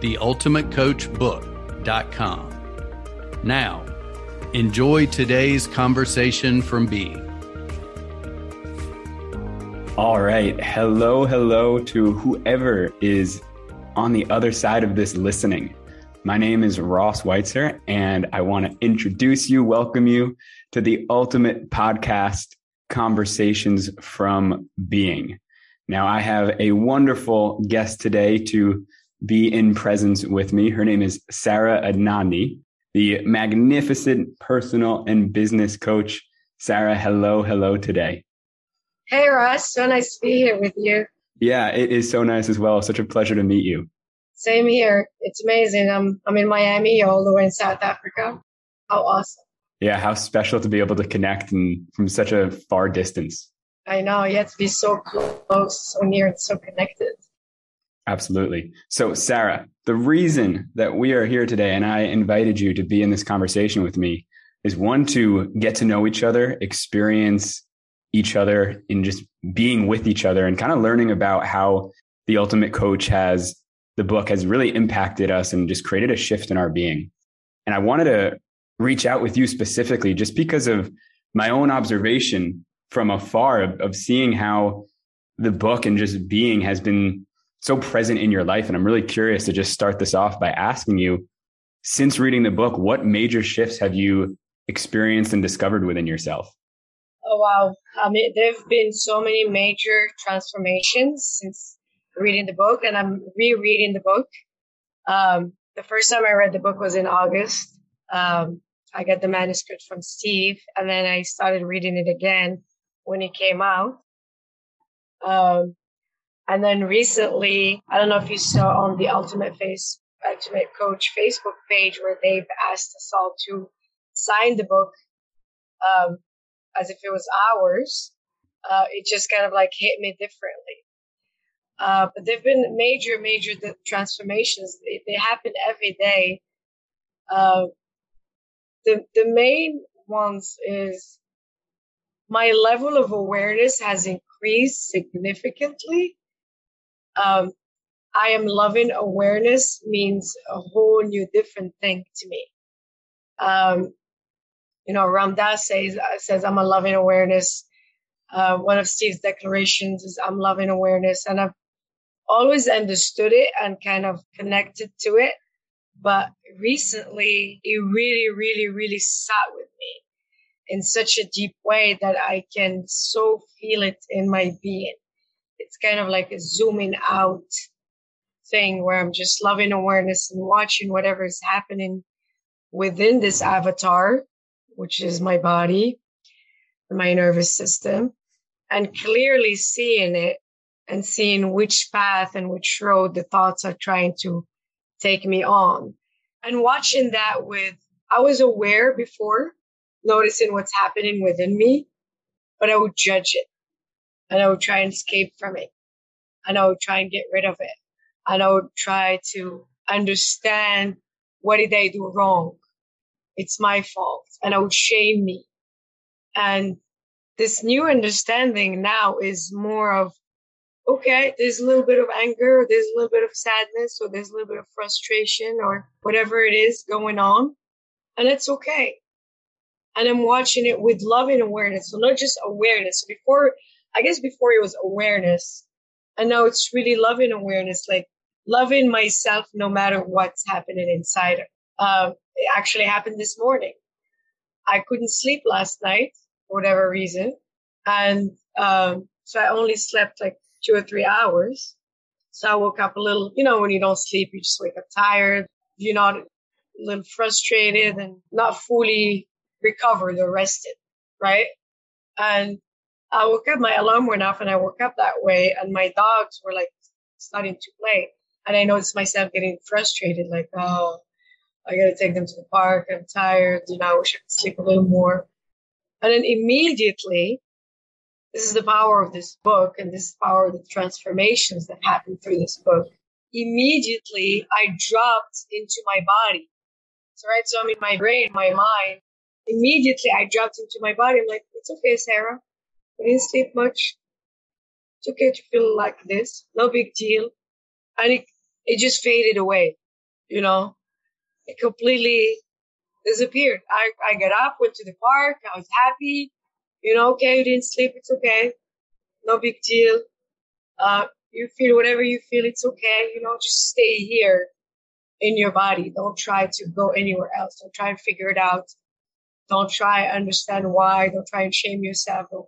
theultimatecoachbook.com. Now, enjoy today's conversation from Being. All right. Hello, hello to whoever is on the other side of this listening. My name is Ross Weitzer, and I want to introduce you, welcome you to the ultimate podcast, Conversations from Being. Now, I have a wonderful guest today to be in presence with me. Her name is Sarra Adnani, the magnificent personal and business coach. Sarra, hello, hello today. Hey, Ross. So nice to be here with you. Yeah, it is so nice as well. Such a pleasure to meet you. Same here. It's amazing. I'm I'm in Miami, all the way in South Africa. How awesome. Yeah, how special to be able to connect and from such a far distance. I know. You have to be so close, so near, and so connected. Absolutely. So, Sarra, the reason that we are here today and I invited you to be in this conversation with me is one to get to know each other, experience each other in just being with each other and kind of learning about how the ultimate coach has the book has really impacted us and just created a shift in our being. And I wanted to reach out with you specifically just because of my own observation from afar of, of seeing how the book and just being has been so present in your life. And I'm really curious to just start this off by asking you, since reading the book, what major shifts have you experienced and discovered within yourself? Oh, wow. I mean, there have been so many major transformations since reading the book, and I'm rereading the book. Um, the first time I read the book was in August. Um, I got the manuscript from Steve, and then I started reading it again when it came out. Um, and then recently, I don't know if you saw on the Ultimate Face, Ultimate Coach Facebook page where they've asked us all to sign the book um, as if it was ours. Uh, it just kind of like hit me differently. Uh, but there've been major, major transformations. They, they happen every day. Uh, the the main ones is my level of awareness has increased significantly um, I am loving awareness means a whole new different thing to me. Um, you know, Ram Dass says, uh, says, I'm a loving awareness. Uh, one of Steve's declarations is, I'm loving awareness. And I've always understood it and kind of connected to it. But recently, it really, really, really sat with me in such a deep way that I can so feel it in my being it's kind of like a zooming out thing where I'm just loving awareness and watching whatever is happening within this avatar, which is my body, my nervous system, and clearly seeing it and seeing which path and which road the thoughts are trying to take me on. And watching that with, I was aware before, noticing what's happening within me, but I would judge it and I would try and escape from it. And I would try and get rid of it. And I would try to understand what did I do wrong? It's my fault. And I would shame me. And this new understanding now is more of, okay, there's a little bit of anger, there's a little bit of sadness, or there's a little bit of frustration, or whatever it is going on. And it's okay. And I'm watching it with loving awareness. So not just awareness. Before I guess before it was awareness. And now it's really loving awareness, like loving myself no matter what's happening inside. Um, it actually happened this morning. I couldn't sleep last night for whatever reason. And um, so I only slept like two or three hours. So I woke up a little, you know, when you don't sleep, you just wake up tired. You're not a little frustrated and not fully recovered or rested, right? And I woke up, my alarm went off and I woke up that way and my dogs were like starting to play. And I noticed myself getting frustrated, like, oh, I got to take them to the park. I'm tired. You know, I wish I could sleep a little more. And then immediately, this is the power of this book and this power of the transformations that happen through this book. Immediately, I dropped into my body. So, right, so I'm in my brain, my mind. Immediately, I dropped into my body. I'm like, it's okay, Sarra. Didn't sleep much. It's okay to feel like this. No big deal. And it, it just faded away, you know? It completely disappeared. I, I got up, went to the park. I was happy. You know, okay, you didn't sleep. It's okay. No big deal. Uh, you feel whatever you feel. It's okay. You know, just stay here in your body. Don't try to go anywhere else. Don't try and figure it out. Don't try and understand why. Don't try and shame yourself. Don't,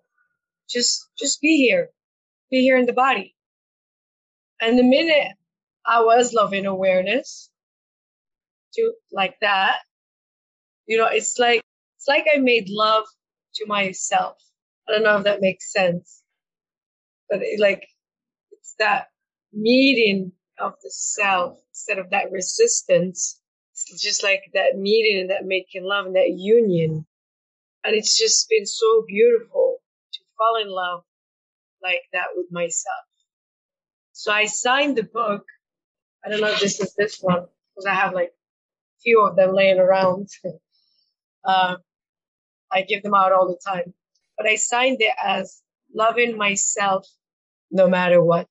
just, just be here. Be here in the body. And the minute I was loving awareness to like that, you know, it's like, it's like I made love to myself. I don't know if that makes sense, but it, like, it's that meeting of the self instead of that resistance. It's just like that meeting and that making love and that union. And it's just been so beautiful fall in love like that with myself. So I signed the book. I don't know if this is this one because I have like a few of them laying around. uh, I give them out all the time, but I signed it as loving myself no matter what.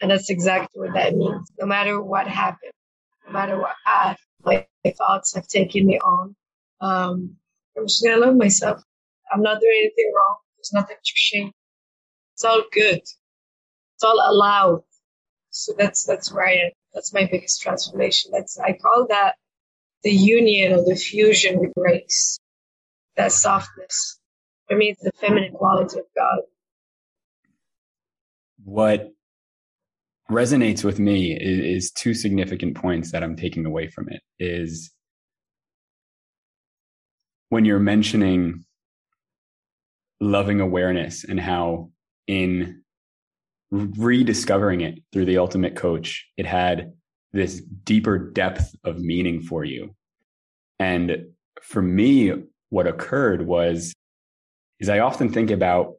And that's exactly what that means. No matter what happened, no matter what path my, my thoughts have taken me on, um, I'm just gonna love myself. I'm not doing anything wrong. There's nothing to shame. It's all good. It's all allowed. So that's that's where I am. That's my biggest transformation. That's I call that the union or the fusion with grace. That softness. For me, it's the feminine quality of God. What resonates with me is, is two significant points that I'm taking away from it. Is when you're mentioning loving awareness and how in rediscovering it through the ultimate coach, it had this deeper depth of meaning for you. And for me, what occurred was, is I often think about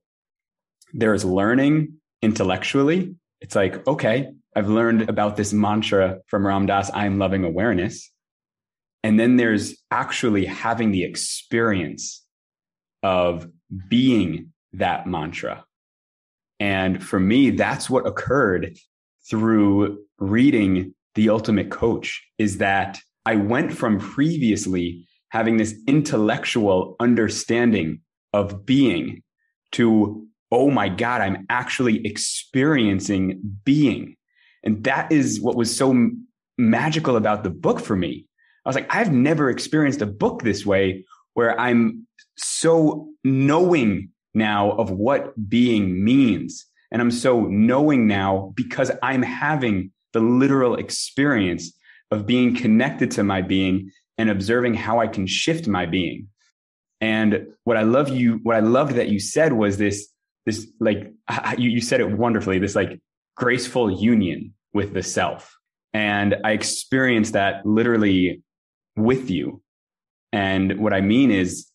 there's learning intellectually. It's like, okay, I've learned about this mantra from Ram Dass, I'm loving awareness. And then there's actually having the experience of being that mantra and for me, that's what occurred through reading The Ultimate Coach is that I went from previously having this intellectual understanding of being to, oh my God, I'm actually experiencing being. And that is what was so magical about the book for me. I was like, I've never experienced a book this way where I'm so knowing now of what being means. And I'm so knowing now because I'm having the literal experience of being connected to my being and observing how I can shift my being. And what I love you, what I loved that you said was this, this like, you, you said it wonderfully, this like graceful union with the self. And I experienced that literally with you. And what I mean is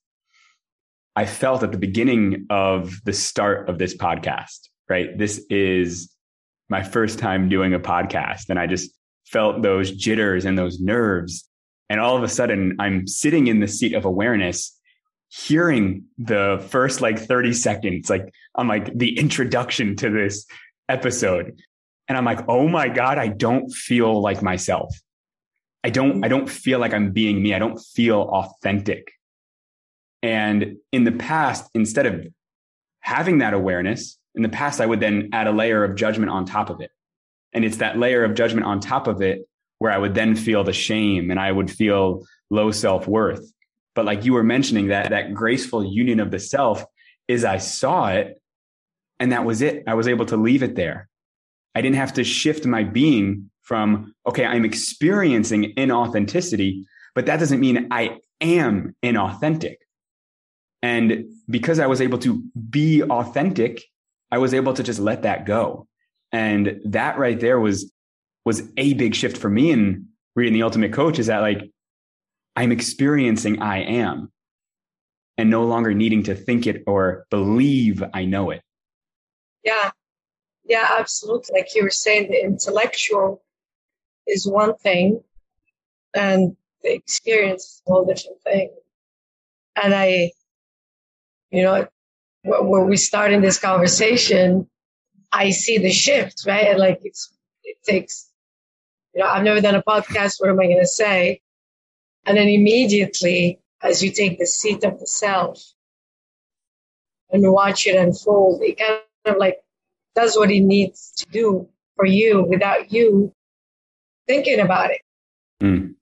I felt at the beginning of the start of this podcast, right? This is my first time doing a podcast and I just felt those jitters and those nerves. And all of a sudden I'm sitting in the seat of awareness, hearing the first like 30 seconds, like I'm like the introduction to this episode. And I'm like, oh my God, I don't feel like myself. I don't, I don't feel like I'm being me. I don't feel authentic. And in the past, instead of having that awareness, in the past, I would then add a layer of judgment on top of it. And it's that layer of judgment on top of it where I would then feel the shame and I would feel low self worth. But like you were mentioning that, that graceful union of the self is I saw it and that was it. I was able to leave it there. I didn't have to shift my being from, okay, I'm experiencing inauthenticity, but that doesn't mean I am inauthentic. And because I was able to be authentic, I was able to just let that go. And that right there was was a big shift for me in reading the ultimate coach is that like I'm experiencing I am and no longer needing to think it or believe I know it. Yeah. Yeah, absolutely. Like you were saying, the intellectual is one thing and the experience is a whole different thing. And I, you know, when we start in this conversation, I see the shift, right? like it's, it takes, you know, I've never done a podcast. What am I going to say? And then immediately as you take the seat of the self and watch it unfold, it kind of like does what it needs to do for you without you thinking about it. Mm.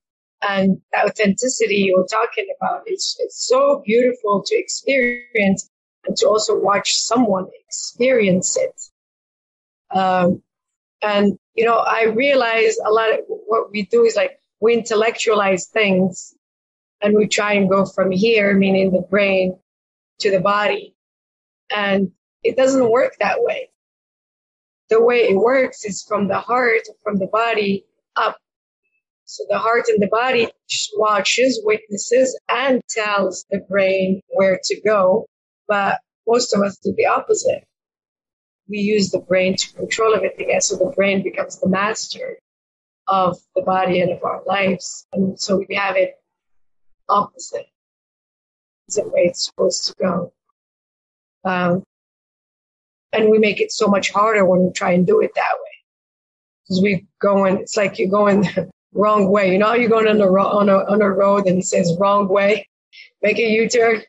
And that authenticity you were talking about, it's, it's so beautiful to experience and to also watch someone experience it. Um, and, you know, I realize a lot of what we do is like we intellectualize things and we try and go from here, meaning the brain to the body. And it doesn't work that way. The way it works is from the heart, from the body up. So the heart and the body watches, witnesses, and tells the brain where to go. But most of us do the opposite. We use the brain to control everything. And so the brain becomes the master of the body and of our lives. And so we have it opposite. Is the way it's supposed to go. Um, and we make it so much harder when we try and do it that way. Because we going, it's like you're going the wrong way. You know, you're going on a, on a, on a road and it says wrong way, make a U-turn.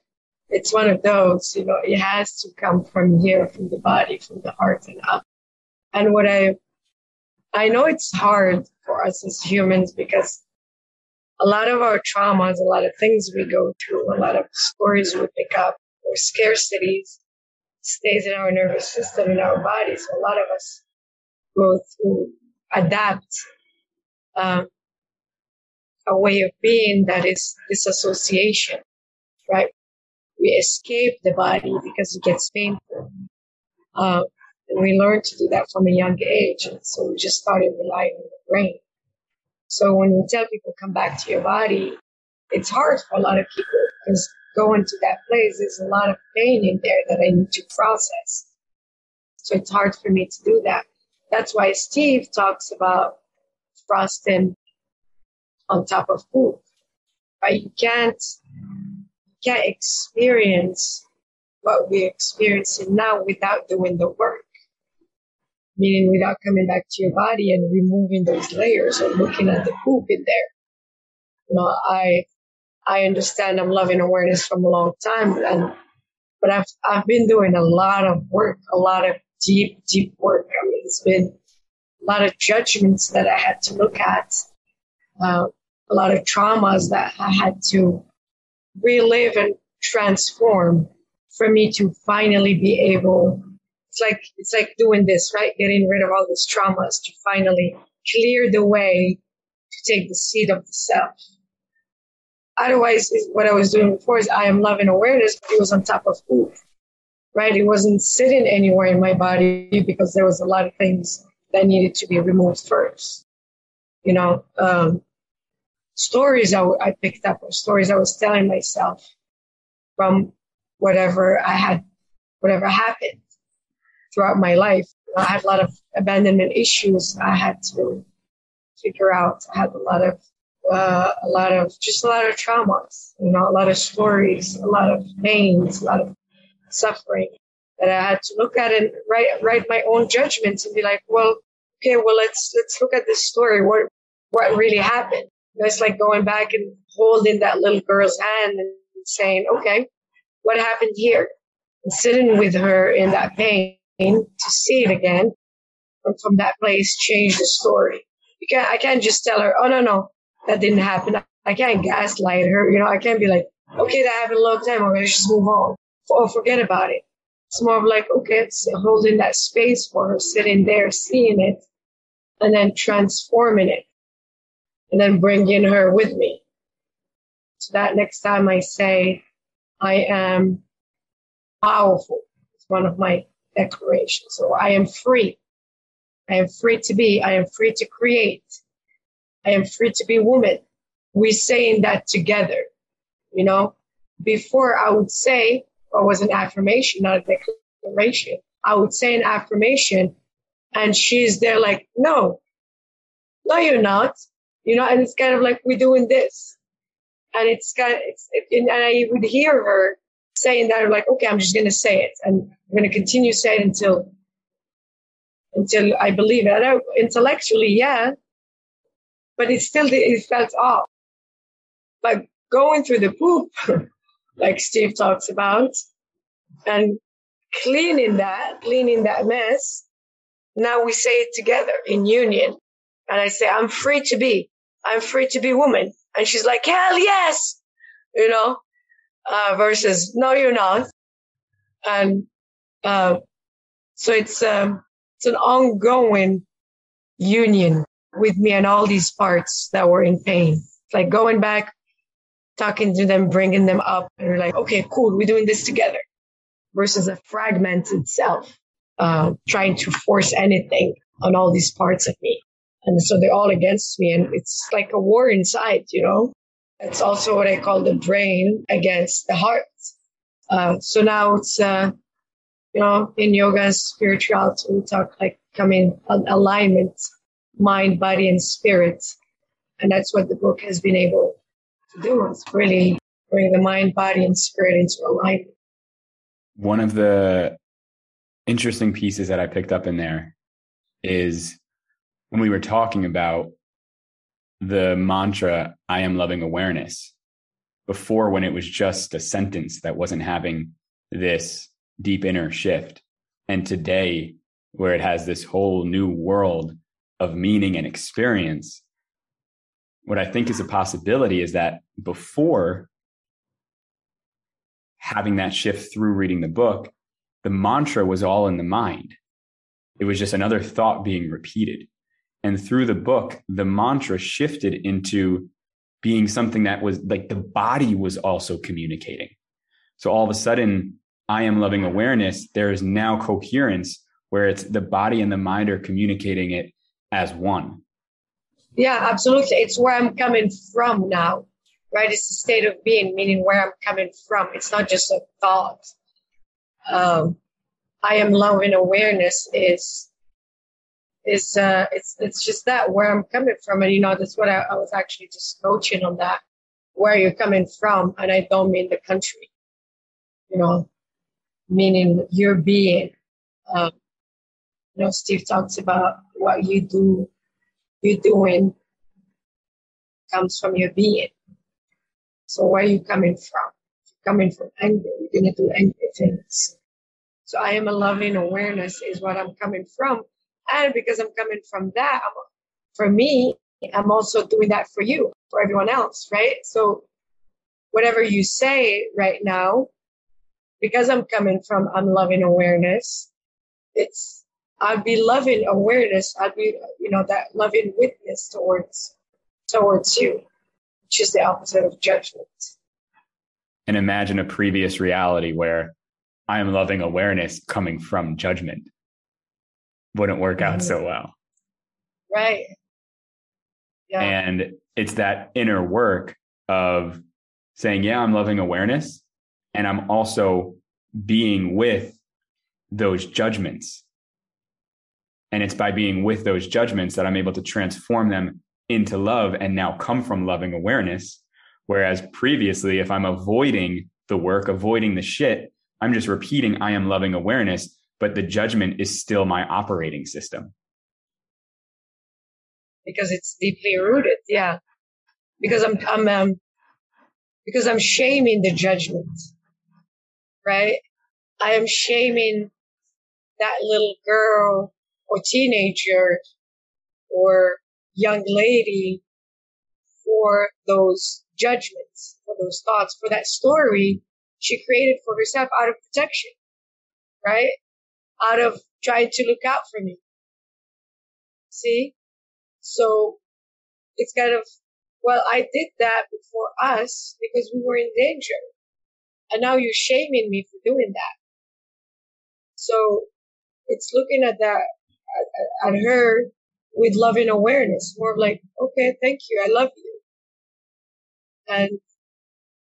It's one of those, you know, it has to come from here, from the body, from the heart and up. And what I, I know it's hard for us as humans because a lot of our traumas, a lot of things we go through, a lot of stories we pick up, or scarcities stays in our nervous system, in our bodies. So a lot of us go through, adapt um, a way of being that is disassociation, right? We escape the body because it gets painful. Uh, we learn to do that from a young age. And so we just started relying on the brain. So when we tell people come back to your body, it's hard for a lot of people because going to that place, there's a lot of pain in there that I need to process. So it's hard for me to do that. That's why Steve talks about frosting on top of food. Right? You can't, you can't experience what we're experiencing now without doing the work meaning without coming back to your body and removing those layers and looking at the poop in there. You know, I, I understand I'm loving awareness from a long time and, but I've, I've been doing a lot of work, a lot of deep, deep work. I mean, it's been a lot of judgments that I had to look at, uh, a lot of traumas that I had to relive and transform for me to finally be able it's like it's like doing this, right? Getting rid of all these traumas to finally clear the way to take the seat of the self. Otherwise, what I was doing before is I am loving awareness, but it was on top of food, right? It wasn't sitting anywhere in my body because there was a lot of things that needed to be removed first. You know, um, stories I, I picked up or stories I was telling myself from whatever I had, whatever happened throughout my life. I had a lot of abandonment issues I had to figure out. I had a lot of, uh, a lot of, just a lot of traumas, you know, a lot of stories, a lot of pains, a lot of suffering that I had to look at and write, write my own judgments and be like, well, okay, well, let's, let's look at this story. What, what really happened? it's like going back and holding that little girl's hand and saying, okay, what happened here? And sitting with her in that pain to see it again. And from that place, change the story. You can't, I can't just tell her, oh, no, no, that didn't happen. I can't gaslight her. You know, I can't be like, okay, that happened a long time ago. Let's just move on. Or oh, forget about it. It's more of like, okay, it's holding that space for her, sitting there, seeing it, and then transforming it, and then bringing her with me. So that next time I say, I am powerful, it's one of my declarations, So I am free. I am free to be. I am free to create. I am free to be woman. We saying that together, you know. Before I would say, or was an affirmation, not a declaration. I would say an affirmation, and she's there like, no, no, you're not, you know. And it's kind of like we're doing this, and it's kind of, it's, it, and I would hear her saying that, like, okay, I'm just gonna say it, and I'm gonna continue saying it until until I believe it. And I, intellectually, yeah, but it still it felt off. Like going through the poop, like Steve talks about, and cleaning that, cleaning that mess. Now we say it together in union. And I say, I'm free to be. I'm free to be woman. And she's like, hell yes. You know, uh, versus no, you're not. And, uh, so it's, um, it's an ongoing union with me and all these parts that were in pain. It's like going back, talking to them, bringing them up, and we're like, okay, cool, we're doing this together versus a fragmented self, uh, trying to force anything on all these parts of me. And so they're all against me. And it's like a war inside, you know? It's also what I call the brain against the heart. Uh, so now it's, uh, you know, in yoga and spirituality, we talk like coming alignment, mind, body, and spirit. And that's what the book has been able to do. It's really bring the mind, body, and spirit into alignment. One of the interesting pieces that I picked up in there is when we were talking about the mantra, I am loving awareness, before when it was just a sentence that wasn't having this deep inner shift. And today, where it has this whole new world of meaning and experience, what I think is a possibility is that before having that shift through reading the book, the mantra was all in the mind. It was just another thought being repeated. And through the book, the mantra shifted into being something that was like the body was also communicating. So all of a sudden, I am loving awareness, there is now coherence where it's the body and the mind are communicating it as one. Yeah, absolutely. It's where I'm coming from now, right? It's a state of being, meaning where I'm coming from. It's not just a thought. Um, I am loving awareness is is uh it's it's just that where I'm coming from and you know that's what I, I was actually just coaching on that where you're coming from and I don't mean the country you know meaning your being. Um, you know, Steve talks about what you do, you're doing comes from your being. So where are you coming from? You're coming from anger, you're gonna do angry things. So I am a loving awareness is what I'm coming from. And because I'm coming from that, I'm, for me, I'm also doing that for you, for everyone else, right? So whatever you say right now, because I'm coming from I'm loving awareness, it's I'd be loving awareness. I'd be, you know, that loving witness towards towards you, which is the opposite of judgment. And imagine a previous reality where I am loving awareness coming from judgment. Wouldn't work out mm-hmm. so well. Right. Yeah. And it's that inner work of saying, yeah, I'm loving awareness and I'm also being with those judgments. And it's by being with those judgments that I'm able to transform them into love and now come from loving awareness. Whereas previously, if I'm avoiding the work, avoiding the shit, I'm just repeating, I am loving awareness, but the judgment is still my operating system. Because it's deeply rooted. Yeah. Because I'm, I'm, um, because I'm shaming the judgment right? I am shaming that little girl or teenager or young lady for those judgments, for those thoughts, for that story she created for herself out of protection, right? Out of trying to look out for me. See? So it's kind of, well, I did that before us because we were in danger. And now you're shaming me for doing that. So it's looking at that at, her with loving awareness, more of like, okay, thank you, I love you. And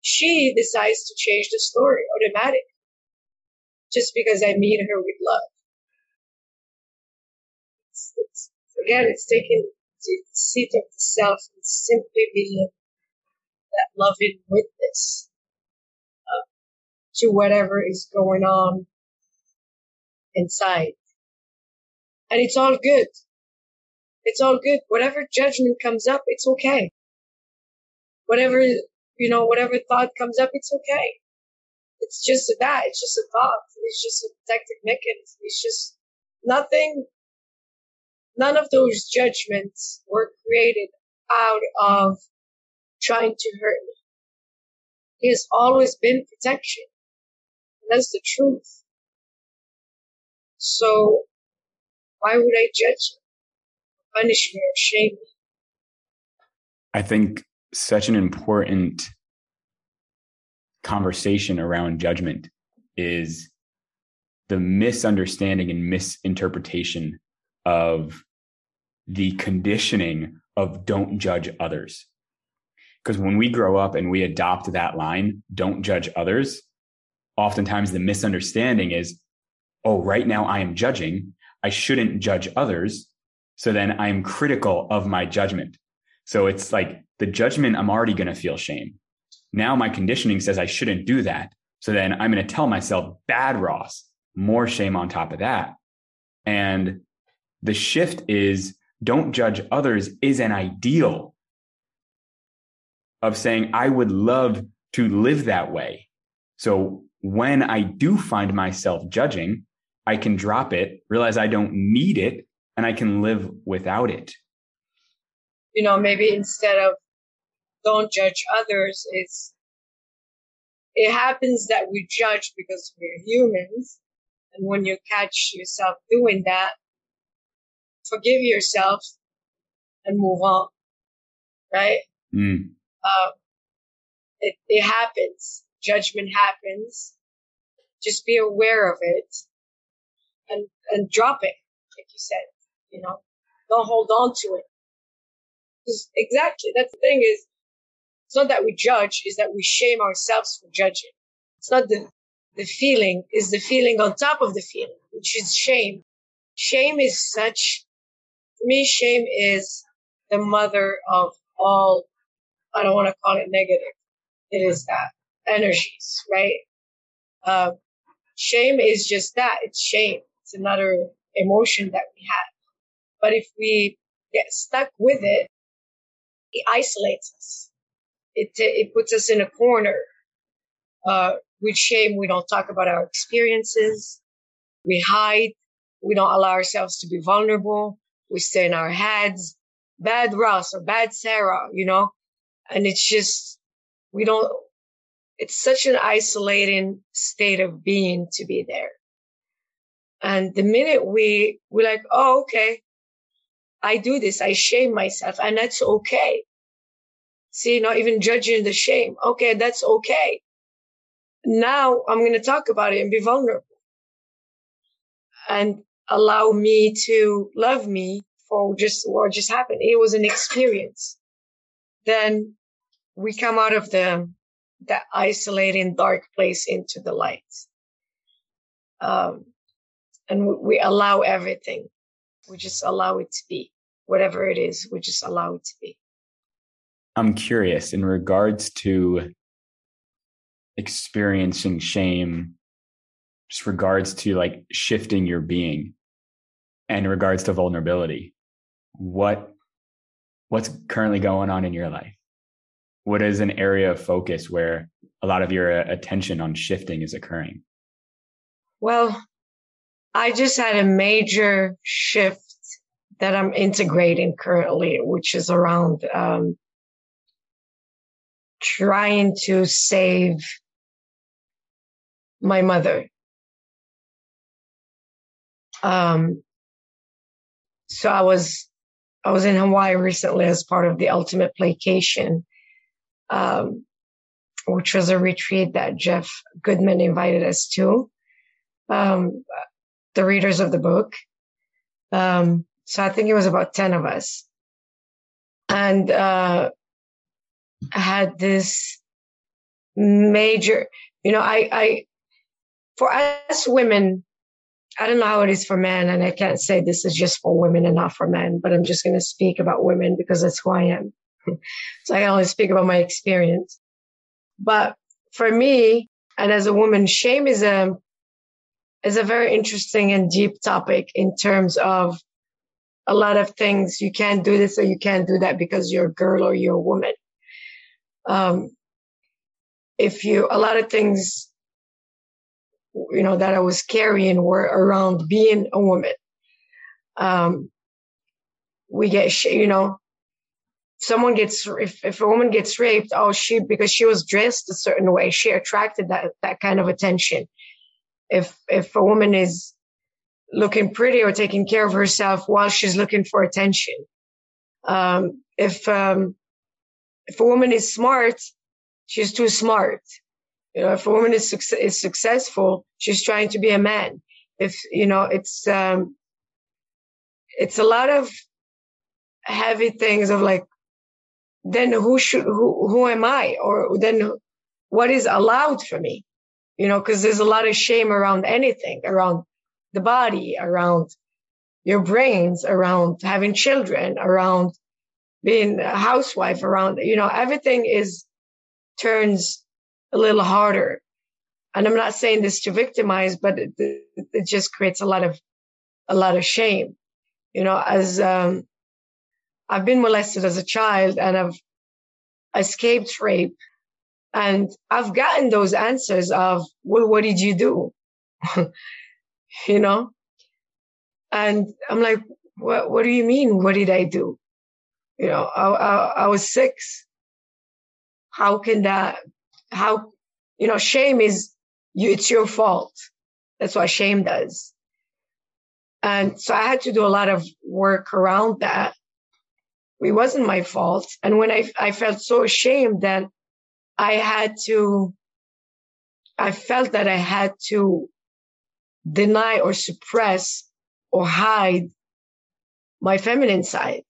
she decides to change the story automatically just because I meet her with love. It's, it's, again, it's taking the seat of the self and simply being that loving witness uh, to whatever is going on inside. And it's all good. It's all good. Whatever judgment comes up, it's okay. Whatever, you know, whatever thought comes up, it's okay. It's just a that. It's just a thought. It's just a protective mechanism. It's just nothing. None of those judgments were created out of trying to hurt me. He has always been protection. And that's the truth. So why would I judge him, punish me, or shame me? I think such an important conversation around judgment is the misunderstanding and misinterpretation of the conditioning of don't judge others. Because when we grow up and we adopt that line, don't judge others, oftentimes the misunderstanding is, oh, right now I am judging. I shouldn't judge others. So then I am critical of my judgment. So it's like the judgment, I'm already going to feel shame. Now my conditioning says I shouldn't do that. So then I'm going to tell myself, bad Ross, more shame on top of that. And the shift is don't judge others is an ideal of saying, I would love to live that way. So when I do find myself judging, I can drop it, realize I don't need it, and I can live without it. You know, maybe instead of don't judge others, it's it happens that we judge because we're humans. And when you catch yourself doing that, forgive yourself and move on. Right? Mm. Uh, it, it happens. Judgment happens. Just be aware of it and, drop it, like you said, you know, don't hold on to it. Exactly, that's the thing is, it's not that we judge, is that we shame ourselves for judging. It's not the, the feeling, is the feeling on top of the feeling, which is shame. Shame is such, for me, shame is the mother of all I don't want to call it negative. It is that energies, right? Uh, shame is just that. It's shame. It's another emotion that we have. But if we get stuck with it, it isolates us. It, it puts us in a corner. Uh, with shame, we don't talk about our experiences. We hide. We don't allow ourselves to be vulnerable. We stay in our heads. Bad Ross or bad Sarra, you know, and it's just, we don't, it's such an isolating state of being to be there. And the minute we, we're like, oh, okay, I do this, I shame myself and that's okay. See, not even judging the shame. Okay, that's okay. Now I'm going to talk about it and be vulnerable and allow me to love me for just what just happened. It was an experience. Then we come out of the that isolating dark place into the light. Um, and we, allow everything. We just allow it to be whatever it is. We just allow it to be. I'm curious in regards to experiencing shame, just regards to like shifting your being and in regards to vulnerability. What what's currently going on in your life? what is an area of focus where a lot of your uh, attention on shifting is occurring? Well, I just had a major shift that I'm integrating currently, which is around um, trying to save my mother. Um, so I was I was in Hawaii recently as part of the Ultimate Placation, um, which was a retreat that Jeff Goodman invited us to, um, the readers of the book. Um, so I think it was about 10 of us. And, uh, I had this major, you know, I, I, for us women, I don't know how it is for men, and I can't say this is just for women and not for men, but I'm just going to speak about women because that's who I am. so I only speak about my experience. But for me, and as a woman, shame is a is a very interesting and deep topic in terms of a lot of things. You can't do this or you can't do that because you're a girl or you're a woman. Um, if you, a lot of things, you know, that I was carrying were around being a woman. Um, we get, you know, someone gets, if, if a woman gets raped, oh, she, because she was dressed a certain way, she attracted that, that kind of attention if if a woman is looking pretty or taking care of herself while she's looking for attention. Um, if um, if a woman is smart, she's too smart. You know, if a woman is is successful, she's trying to be a man. If you know, it's um, it's a lot of heavy things of like, then who should who who am I, or then what is allowed for me? You know, because there's a lot of shame around anything, around the body, around your brains, around having children, around being a housewife, around, you know, everything is turns a little harder. And I'm not saying this to victimize, but it, it just creates a lot of, a lot of shame. You know, as, um, I've been molested as a child and I've escaped rape and I've gotten those answers of, well, what did you do? you know? And I'm like, what, what do you mean? What did I do? You know, I, I, I was six. How can that, how, you know, shame is you, it's your fault. That's what shame does. And so I had to do a lot of work around that. It wasn't my fault. And when I, I felt so ashamed that I had to, I felt that I had to deny or suppress or hide my feminine side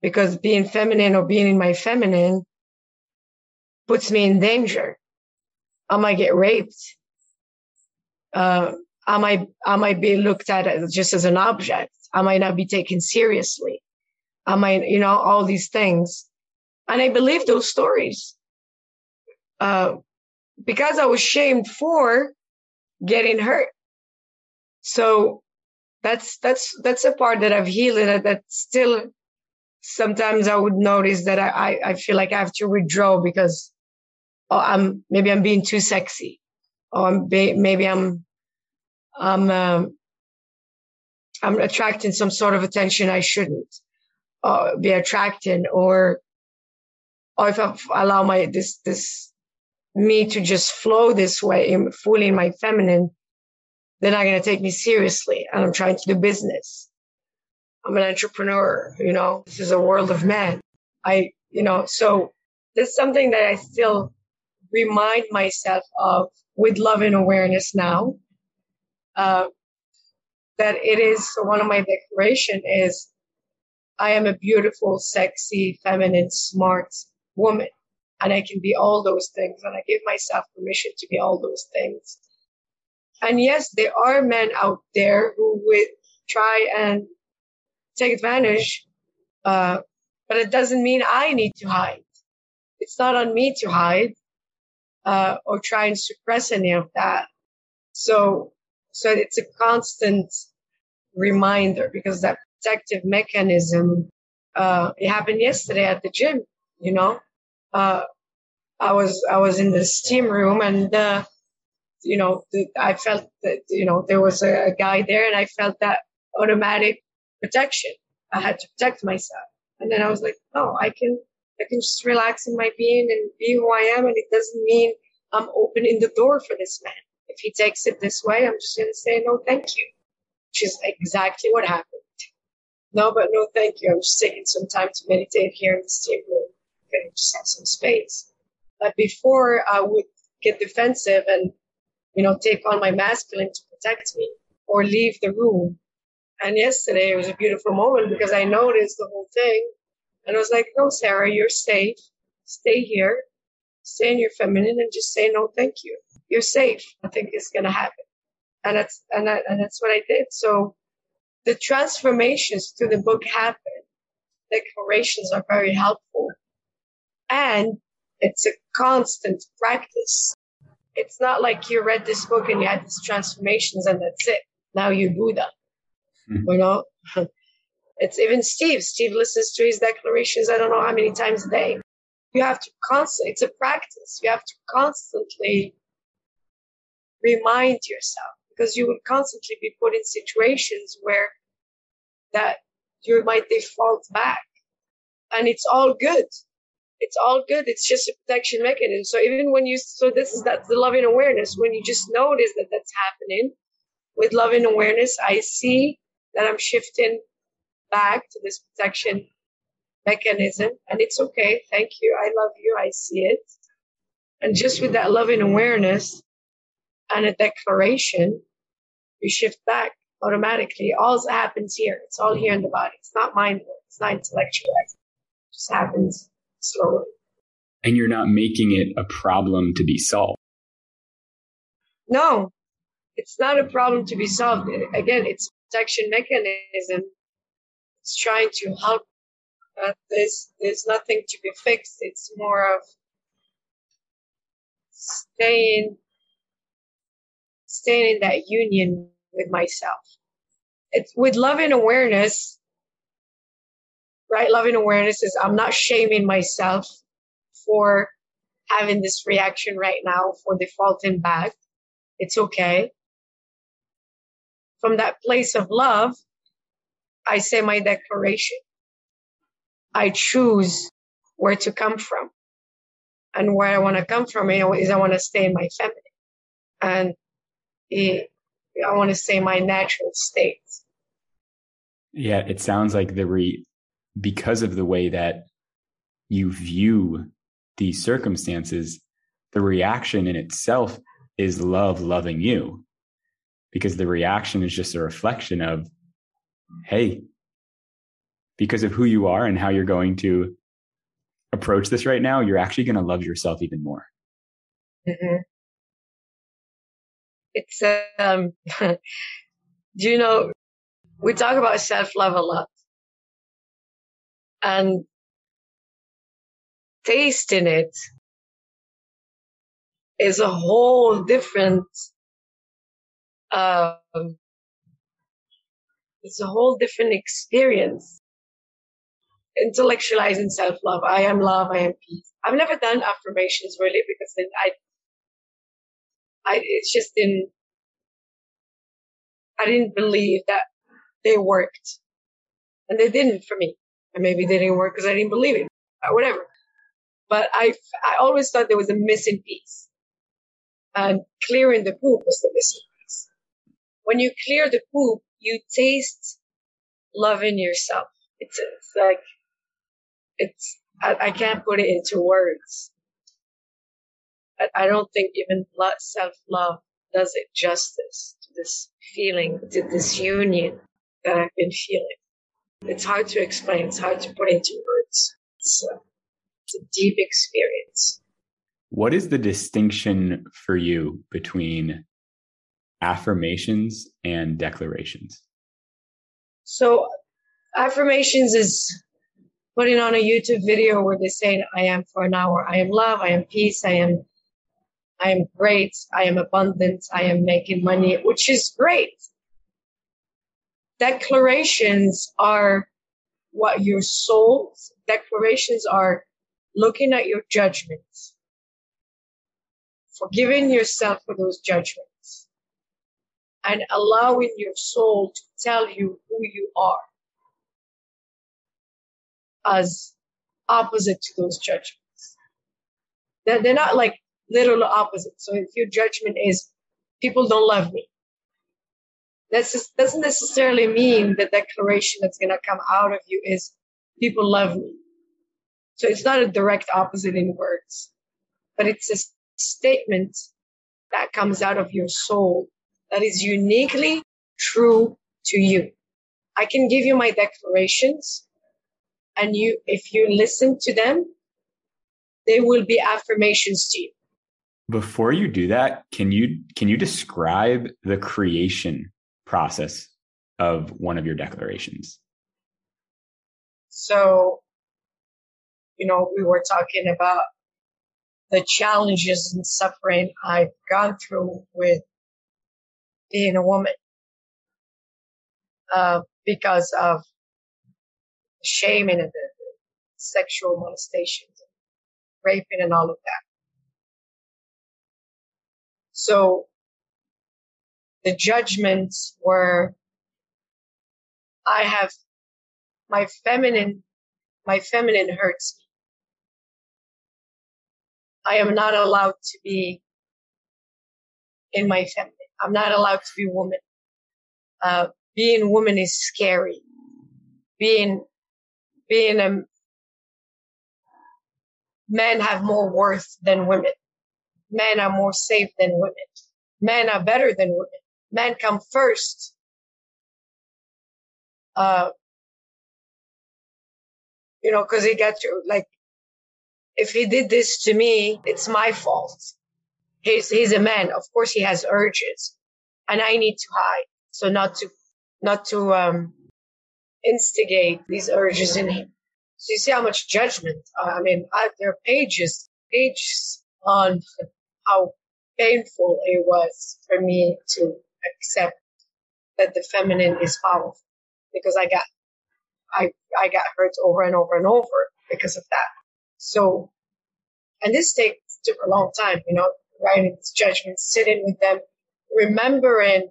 because being feminine or being in my feminine puts me in danger. I might get raped. Uh, I might, I might be looked at as just as an object. I might not be taken seriously. I might, you know, all these things. And I believe those stories. Uh, because I was shamed for getting hurt. So that's, that's, that's a part that I've healed and that still sometimes I would notice that I, I, feel like I have to withdraw because oh, I'm, maybe I'm being too sexy or I'm be, maybe I'm, I'm, um, I'm attracting some sort of attention I shouldn't uh, be attracting or, or if I allow my, this, this me to just flow this way, fully in my feminine, they're not going to take me seriously. And I'm trying to do business. I'm an entrepreneur, you know, this is a world of men. I, you know, so there's something that I still remind myself of with love and awareness now. Uh, that it is so one of my declaration is I am a beautiful, sexy, feminine, smart woman and I can be all those things. And I give myself permission to be all those things. And yes, there are men out there who would try and take advantage. Uh, but it doesn't mean I need to hide. It's not on me to hide, uh, or try and suppress any of that. So, so it's a constant reminder because that protective mechanism, uh, it happened yesterday at the gym, you know, uh, I was I was in the steam room and uh, you know I felt that you know there was a, a, guy there and I felt that automatic protection. I had to protect myself, and then I was like, oh, I can I can just relax in my being and be who I am, and it doesn't mean I'm opening the door for this man. If he takes it this way, I'm just gonna say no, thank you, which is exactly what happened. No, but no, thank you. I'm just taking some time to meditate here in the steam room. Just have some space. But before I would get defensive and, you know, take on my masculine to protect me or leave the room, And yesterday it was a beautiful moment because I noticed the whole thing. And I was like, no, Sarra, you're safe. Stay here. Stay in your feminine and just say no, thank you. You're safe. I think it's going to happen. And that's, and that, and that's what I did. So the transformations through the book happen. Declarations are very helpful. And it's a constant practice. It's not like you read this book and you had these transformations and that's it. Now you're Buddha. Mm-hmm. You know? It's even Steve. Steve listens to his declarations, I don't know how many times a day. You have to constantly, it's a practice. You have to constantly remind yourself because you will constantly be put in situations where that you might default back. And it's all good. It's all good. It's just a protection mechanism. So even when you, so this is that the loving awareness, when you just notice that that's happening with loving awareness, I see that I'm shifting back to this protection mechanism. And it's okay. Thank you. I love you. I see it. And just with that loving awareness and a declaration, you shift back automatically. All happens here. It's all here in the body. It's not mind. It's not intellectual. It just happens slowly. And you're not making it a problem to be solved. No, it's not a problem to be solved. Again, it's protection mechanism. It's trying to help. But there's there's nothing to be fixed. It's more of staying staying in that union with myself. It's with love and awareness, right? loving awareness is I'm not shaming myself for having this reaction right now, for defaulting back. It's okay from that place of love, I say my declaration. I choose where to come from. And where I want to come from is I want to stay in my feminine. And I want to stay in my natural state. Yeah, it sounds like the re because of the way that you view these circumstances, the reaction in itself is love loving you because the reaction is just a reflection of, hey, because of who you are and how you're going to approach this right now, you're actually going to love yourself even more. Mm-hmm. It's, um, do you know, we talk about self love a lot. And tasting it is a whole different um, it's a whole different experience. Intellectualizing self love. I am love. I am peace. I've never done affirmations really because I, I, it's just didn't, I didn't believe that they worked. And they didn't for me. And maybe they didn't work because I didn't believe it. Or whatever. But I, I always thought there was a missing piece. And clearing the poop was the missing piece. when you clear the poop, you taste love in yourself. It's, it's like, it's, I, I can't put it into words. I, I don't think even self love does it justice to this feeling, to this union that I've been feeling. It's hard to explain. It's hard to put into words. It's a, it's a deep experience. What is the distinction for you between affirmations and declarations? So, affirmations is putting on a YouTube video where they're saying, I am for an hour. I am love. I am peace. I am, I am great. I am abundant. I am making money, which is great. Declarations are what your soul, declarations are looking at your judgments, forgiving yourself for those judgments and allowing your soul to tell you who you are as opposite to those judgments. They're, they're not like literal opposite. So if your judgment is people don't love me, that doesn't necessarily mean the declaration that's going to come out of you is people love me. So it's not a direct opposite in words, but it's a statement that comes out of your soul that is uniquely true to you. I can give you my declarations and you, if you listen to them, they will be affirmations to you. Before you do that, can you can you describe the creation process of one of your declarations? So, you know, we were talking about the challenges and suffering I've gone through with being a woman uh, because of shaming and the, sexual molestations, raping, and all of that. So the judgments were I have my feminine my feminine hurts me. I am not allowed to be in my feminine. I'm not allowed to be woman. Uh, being woman is scary. Being, being a, men have more worth than women. Men are more safe than women. Men are better than women. Men come first. Uh, you know, cause he got you, like, if he did this to me, it's my fault. He's, he's a man. Of course he has urges and I need to hide. So not to, not to, um, instigate these urges in him. So you see how much judgment, uh, I mean, I, there are pages, pages on how painful it was for me to accept that the feminine is powerful because I got, I, I got hurt over and over and over because of that. So, and this take, took a long time, you know, writing these judgments, sitting with them, remembering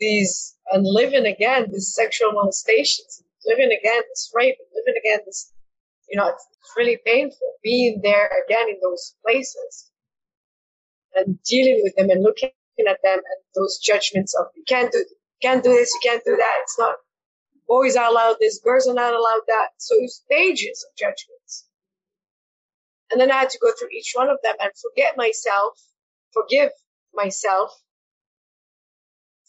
these and living again these sexual molestations, living again this rape, living again this, you know, it's, it's really painful being there again in those places and dealing with them and looking at them and those judgments of you can't do, can't do this, you can't do that. It's not, boys are allowed this, girls are not allowed that. So it's stages of judgments. And then I had to go through each one of them and forget myself, forgive myself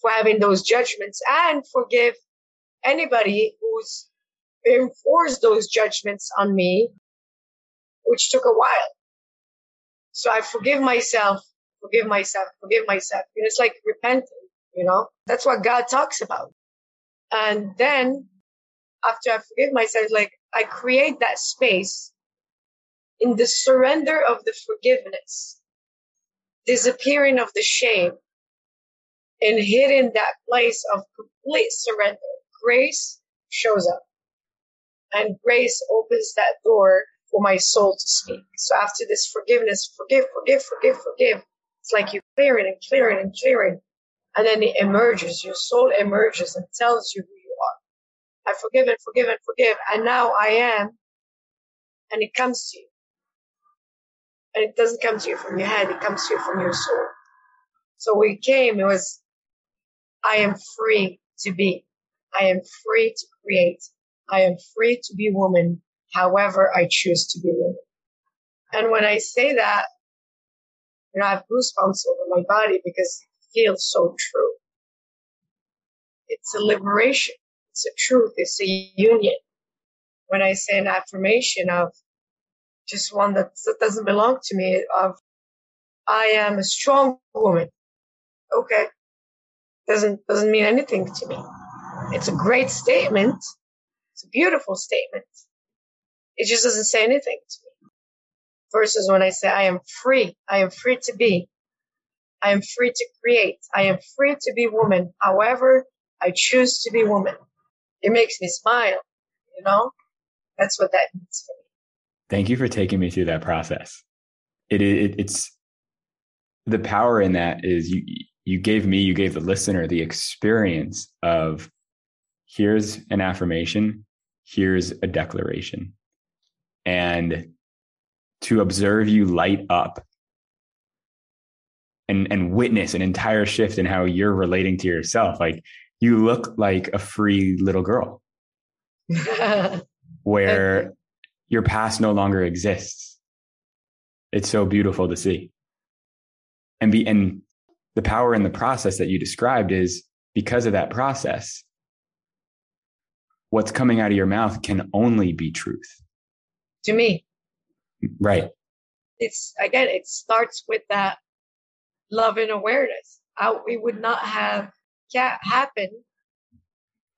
for having those judgments and forgive anybody who's enforced those judgments on me, which took a while. So I forgive myself, forgive myself, forgive myself. It's like repenting, you know, that's what God talks about. And then after I forgive myself, like I create that space in the surrender of the forgiveness, disappearing of the shame, and hitting that place of complete surrender. Grace shows up. And grace opens that door for my soul to speak. So after this forgiveness, forgive, forgive, forgive, forgive, it's like you clearing and clearing and clearing. And then it emerges, your soul emerges and tells you who you are. I forgive and forgive and forgive. And now I am. And it comes to you. And it doesn't come to you from your head, it comes to you from your soul. So we came, it was, I am free to be. I am free to create. I am free to be woman however I choose to be woman. And when I say that, you know, I have goosebumps over my body because it feels so true. It's a liberation. It's a truth. It's a union. When I say an affirmation of just one that, that doesn't belong to me of I am a strong woman. Okay. Doesn't, doesn't mean anything to me. It's a great statement. It's a beautiful statement. It just doesn't say anything to me. Versus when I say I am free. I am free to be. I am free to create. I am free to be woman. However, I choose to be woman. It makes me smile. You know, that's what that means for me. Thank you for taking me through that process. It, it it's the power in that is you you gave me you gave the listener the experience of here's an affirmation here's a declaration and to observe you light up and and witness an entire shift in how you're relating to yourself. Like you look like a free little girl. Where your past no longer exists. It's so beautiful to see. And be and the power in the process that you described is because of that process what's coming out of your mouth can only be truth. To me. Right. It's again, it starts with that love and awareness. How we would not have happen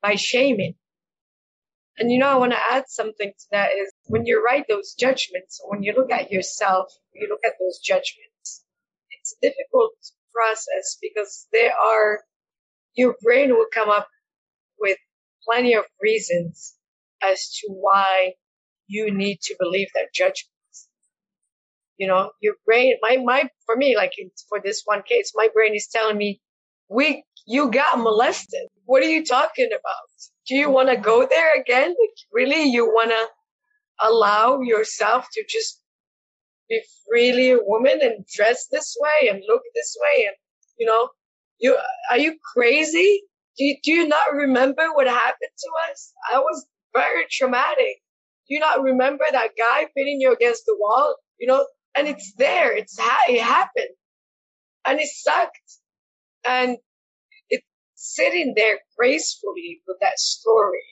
by shaming. And you know, I want to add something to that is when you write those judgments, when you look at yourself, you look at those judgments, it's a difficult process because there are, your brain will come up with plenty of reasons as to why you need to believe that judgment. You know, your brain, my, my, for me, like for this one case, my brain is telling me, we, you got molested. What are you talking about? Do you want to go there again? Really? You want to allow yourself to just be freely a woman and dress this way and look this way? And, you know, you, are you crazy? Do you, do you not remember what happened to us? I was very traumatic. Do you not remember that guy pinning you against the wall? You know, and it's there. It's it happened, and it sucked, and it's sitting there gracefully with that story.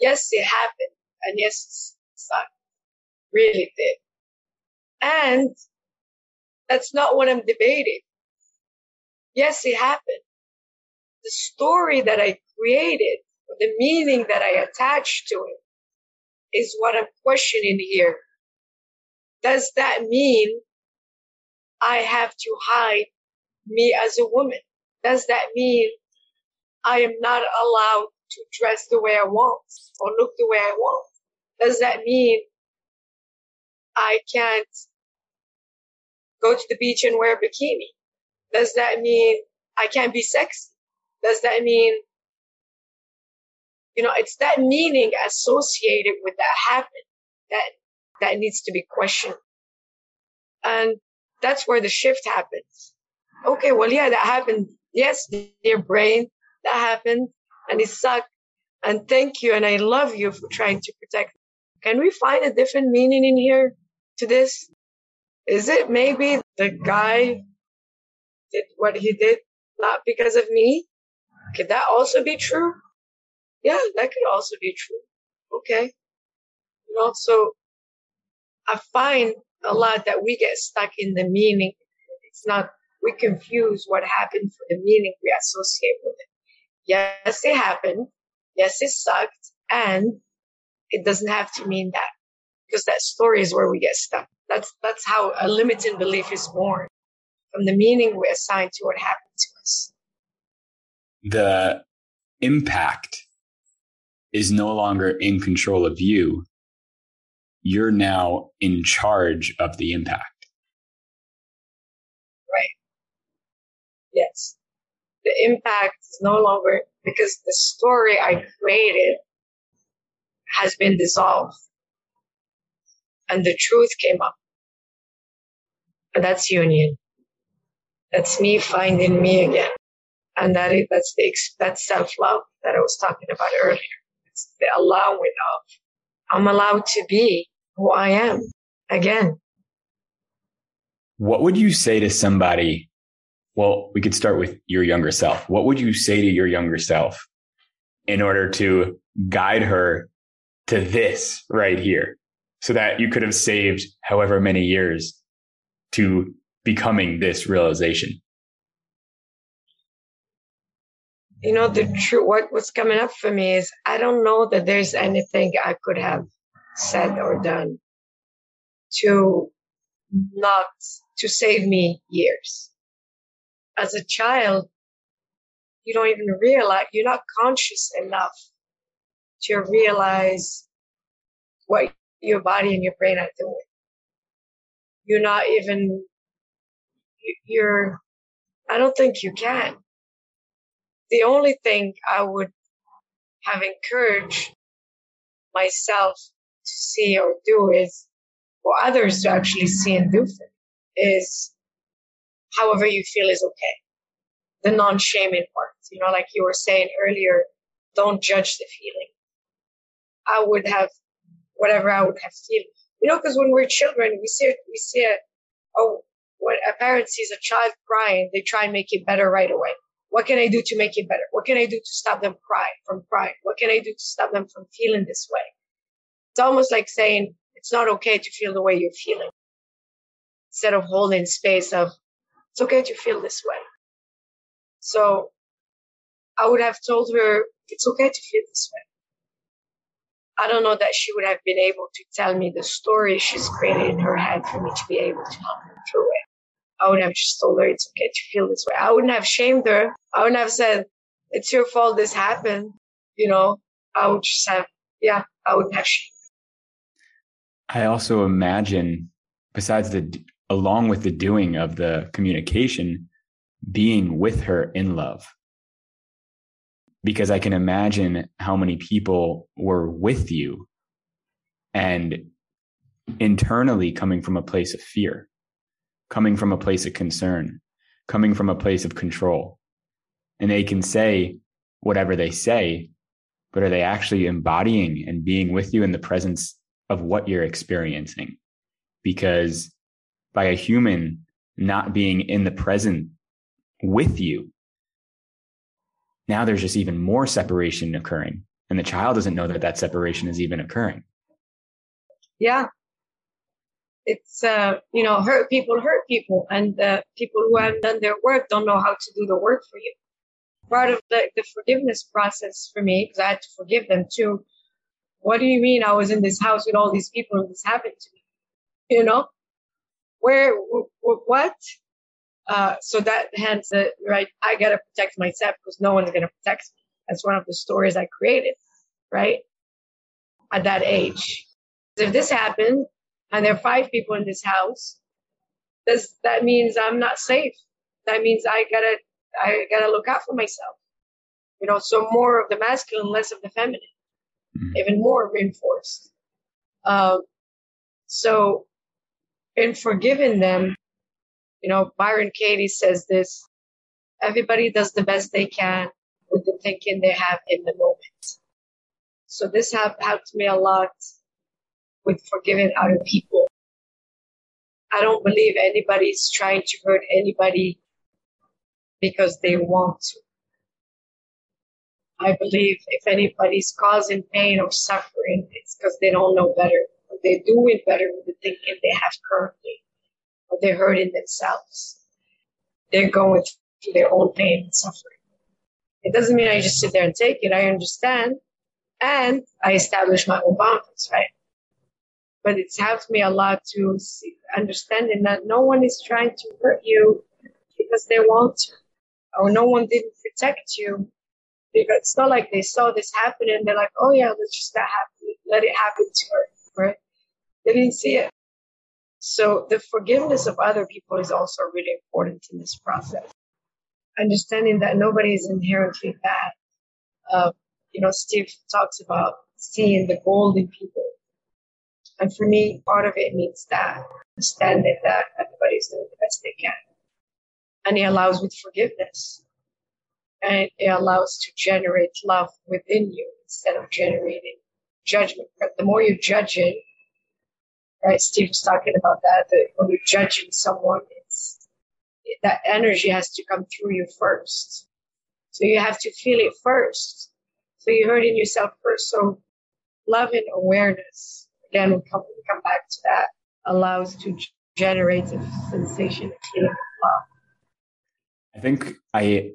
Yes, it happened, and yes, it sucked, really did, and that's not what I'm debating. Yes, it happened. The story that I created, the meaning that I attached to it, is what I'm questioning here does that mean I have to hide me as a woman? Does that mean I am not allowed to dress the way I want or look the way I want? Does that mean I can't go to the beach and wear a bikini? Does that mean I can't be sexy? Does that mean, you know, it's that meaning associated with that happen that that needs to be questioned. And that's where the shift happens. Okay, well, yeah, that happened. Yes, dear brain, that happened and it sucked. And thank you. And I love you for trying to protect. Can we find a different meaning in here to this? Is it maybe the guy did what he did not because of me? Could that also be true? Yeah, that could also be true. Okay. You know, so I find a lot that we get stuck in the meaning. It's not, we confuse what happened for the meaning we associate with it. Yes, it happened. Yes, it sucked. And it doesn't have to mean that because that story is where we get stuck. That's, that's how a limiting belief is born from the meaning we assign to what happened to us. The impact is no longer in control of you you're now in charge of the impact. Right. Yes. The impact is no longer because the story I created has been dissolved and the truth came up. And that's union. That's me finding me again. And that is, that's the, that's self-love that I was talking about earlier. It's the allowing of I'm allowed to be who I am again. What would you say to somebody? Well, we could start with your younger self. What would you say to your younger self in order to guide her to this right here so that you could have saved however many years to becoming this realization? You know, the true, what was coming up for me is I don't know that there's anything I could have said or done to not to save me years. As a child, you don't even realize you're not conscious enough to realize what your body and your brain are doing. You're not even you're I don't think you can. The only thing I would have encouraged myself see or do is for others to actually see and do for is however you feel is okay. The non-shaming part, you know, like you were saying earlier, don't judge the feeling. I would have whatever I would have feel, you know, because when we're children, we see, it we see a, oh, when a parent sees a child crying, they try and make it better right away. What can I do to make it better? What can I do to stop them cry from crying? What can I do to stop them from feeling this way? Almost like saying it's not okay to feel the way you're feeling. Instead of holding space of it's okay to feel this way. So I would have told her it's okay to feel this way. I don't know that she would have been able to tell me the story she's created in her head for me to be able to help her through it. I would have just told her it's okay to feel this way. I wouldn't have shamed her. I wouldn't have said, it's your fault this happened. You know, I would just have, yeah, I wouldn't have shamed I also imagine, besides the, along with the doing of the communication, being with her in love. Because I can imagine how many people were with you and internally coming from a place of fear, coming from a place of concern, coming from a place of control. And they can say whatever they say, but are they actually embodying and being with you in the presence of what you're experiencing? Because by a human not being in the present with you, now there's just even more separation occurring. And the child doesn't know that that separation is even occurring. Yeah. It's, uh, you know, hurt people hurt people. And uh, people who haven't done their work don't know how to do the work for you. Part of the, the forgiveness process for me, because I had to forgive them too. What do you mean I was in this house with all these people and this happened to me? You know, where, w- w- what? Uh, so that hence the right, I gotta protect myself because no one's gonna protect me. That's one of the stories I created, right? At that age. If this happened and there are five people in this house, this, that means I'm not safe. That means I gotta, I gotta look out for myself. You know, so more of the masculine, less of the feminine, mm-hmm. even more reinforced. Um, so in forgiving them, you know, Byron Katie says this everybody does the best they can with the thinking they have in the moment. So this have helped me a lot with forgiving other people. I don't believe anybody's trying to hurt anybody because they want to. I believe if anybody's causing pain or suffering, it's because they don't know better. They're doing better with the thinking they have currently or they're hurting themselves. They're going through their own pain and suffering. It doesn't mean I just sit there and take it. I understand and I establish my own boundaries, right? But it's helped me a lot to see, understanding that no one is trying to hurt you because they want to, or no one didn't protect you because it's not like they saw this happen and they're like, oh yeah, let's just let, happen, let it happen to her, right? They didn't see it. So the forgiveness of other people is also really important in this process. Understanding that nobody is inherently bad. Uh, you know, Steve talks about seeing the gold in people. And for me, part of it means that understanding that everybody's doing the best they can. And it allows with forgiveness. And it allows to generate love within you instead of generating judgment. But the more you judge it, right? Steve was talking about that, that when you're judging someone, it's that energy has to come through you first. So you have to feel it first. So you're hurting yourself first. So love and awareness, again, we come, we come back to that, allows to generate a sensation of feeling of love. I think I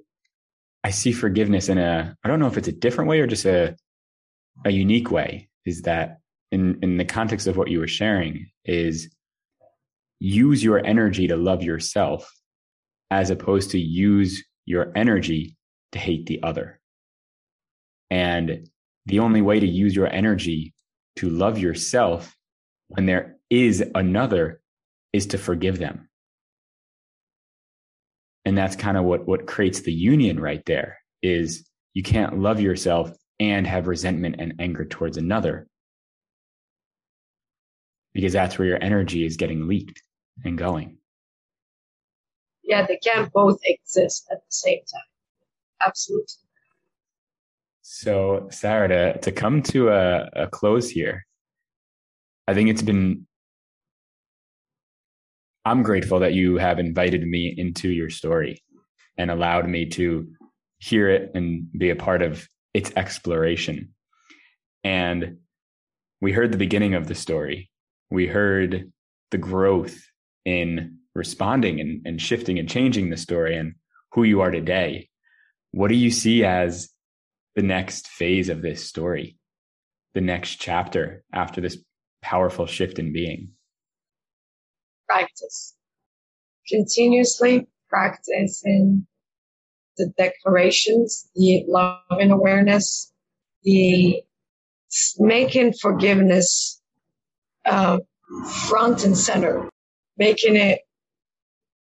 I see forgiveness in a I don't know if it's a different way or just a a unique way. Is that in in the context of what you were sharing is use your energy to love yourself as opposed to use your energy to hate the other. And the only way to use your energy to love yourself when there is another is to forgive them. And that's kind of what, what creates the union right there is you can't love yourself and have resentment and anger towards another because that's where your energy is getting leaked and going. Yeah, they can't both exist at the same time. Absolutely. So, Sarra, to, to come to a, a close here, I think it's been, I'm grateful that you have invited me into your story and allowed me to hear it and be a part of its exploration. And we heard the beginning of the story. We heard the growth in responding and, and shifting and changing the story and who you are today. What do you see as the next phase of this story? The next chapter after this powerful shift in being? Practice. Continuously practice in the declarations, the love and awareness, the making forgiveness uh, front and center, making it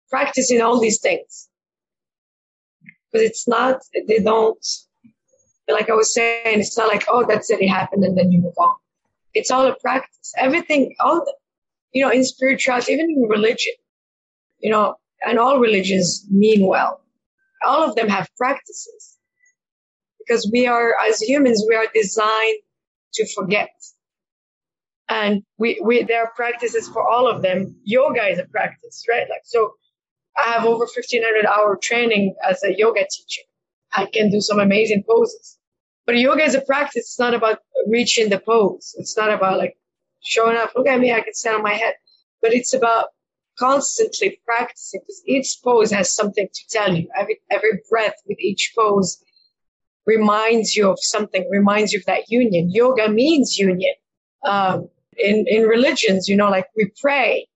practicing all these things. But it's not, they don't, like I was saying, it's not like, oh, that's it, it happened, and then you move on. It's all a practice. Everything, all you know, in spirituality, even in religion, you know, and all religions mean well. All of them have practices because we are, as humans, we are designed to forget. And we, we, there are practices for all of them. Yoga is a practice, right? Like, so I have over 1500 hour training as a yoga teacher. I can do some amazing poses. But yoga is a practice. It's not about reaching the pose. It's not about like showing up. Look at me. I can stand on my head. But it's about constantly practicing because each pose has something to tell you. Every, every breath with each pose reminds you of something, reminds you of that union. Yoga means union. Um, in, in religions, you know, like we pray,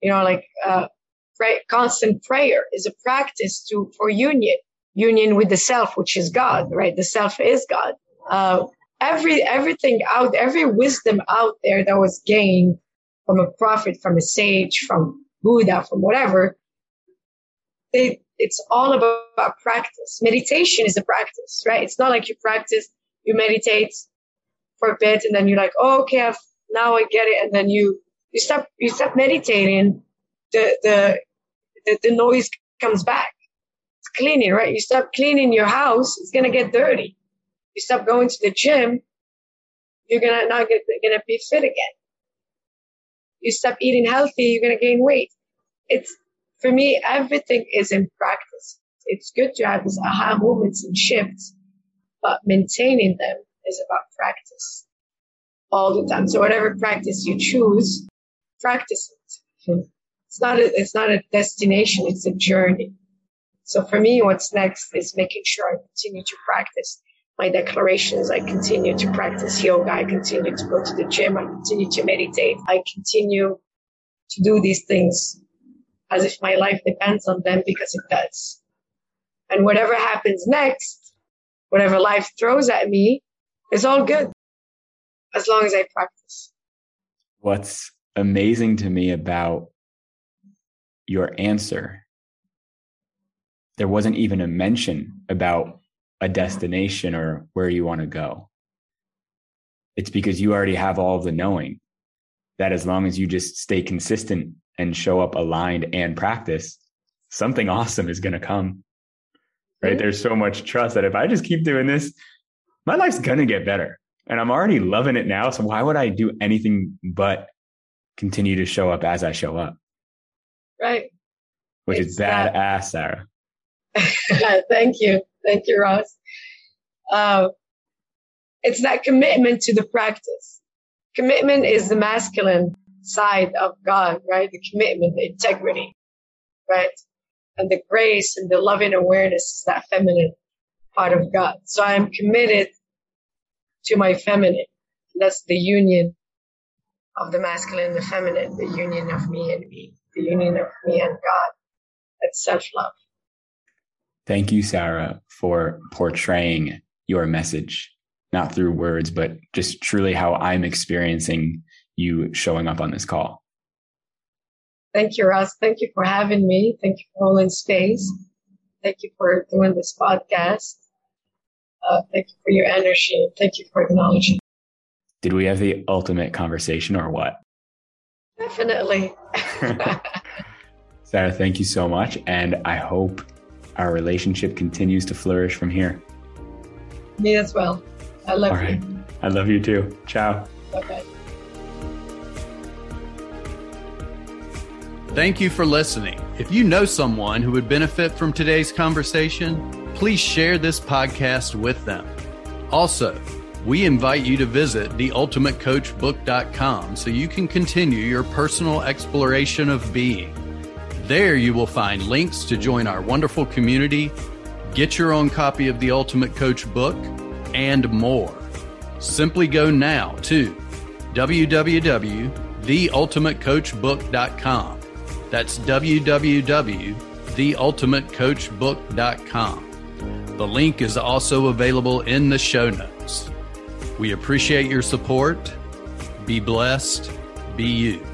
you know, like, uh, pray, constant prayer is a practice to, for union, union with the self, which is God, right? The self is God. Uh, every, everything out, every wisdom out there that was gained from a prophet, from a sage, from Buddha, from whatever, it's all about practice. Meditation is a practice, right? It's not like you practice, you meditate for a bit and then you're like, oh, okay, I've, now I get it. And then you, you stop, you stop meditating. The, the, the, the noise comes back. It's cleaning, right? You stop cleaning your house. It's to get dirty. You stop going to the gym. You're to not get, to be fit again. You stop eating healthy. You're to gain weight. It's, for me, everything is in practice. It's good to have these aha moments and shifts, but maintaining them is about practice all the time. So whatever practice you choose, practice it. It's not a, it's not a destination. It's a journey. So for me, what's next is making sure I continue to practice my declarations. I continue to practice yoga. I continue to go to the gym. I continue to meditate. I continue to do these things as if my life depends on them because it does. And whatever happens next, whatever life throws at me, is all good as long as I practice. What's amazing to me about your answer, there wasn't even a mention about a destination or where you want to go. It's because you already have all the knowing that as long as you just stay consistent and show up aligned and practice, something awesome is going to come. Right. Mm-hmm. There's so much trust that if I just keep doing this, my life's going to get better. And I'm already loving it now. So why would I do anything but continue to show up as I show up? Right. Which it's is badass. Sarra. Thank you. Thank you, Ross. Uh, it's that commitment to the practice. Commitment is the masculine side of God, right? The commitment, the integrity, right? And the grace and the loving awareness is that feminine part of God. So I am committed to my feminine. That's the union of the masculine and the feminine, the union of me and me, the union of me and God. That's self love. Thank you, Sarra, for portraying your message, not through words, but just truly how I'm experiencing you showing up on this call. Thank you, Ross. Thank you for having me. Thank you for holding space. Thank you for doing this podcast. Uh, thank you for your energy. Thank you for acknowledging. Did we have the ultimate conversation or what? Definitely. Sarra, thank you so much. And I hope our relationship continues to flourish from here. Me as well. I love All right. you. I love you too. Ciao. Bye Thank you for listening. If you know someone who would benefit from today's conversation, please share this podcast with them. Also, we invite you to visit theultimatecoachbook.com so you can continue your personal exploration of being. There you will find links to join our wonderful community, get your own copy of the Ultimate Coach book, and more. Simply go now to www.theultimatecoachbook.com. That's www.theultimatecoachbook.com. The link is also available in the show notes. We appreciate your support. Be blessed. Be you.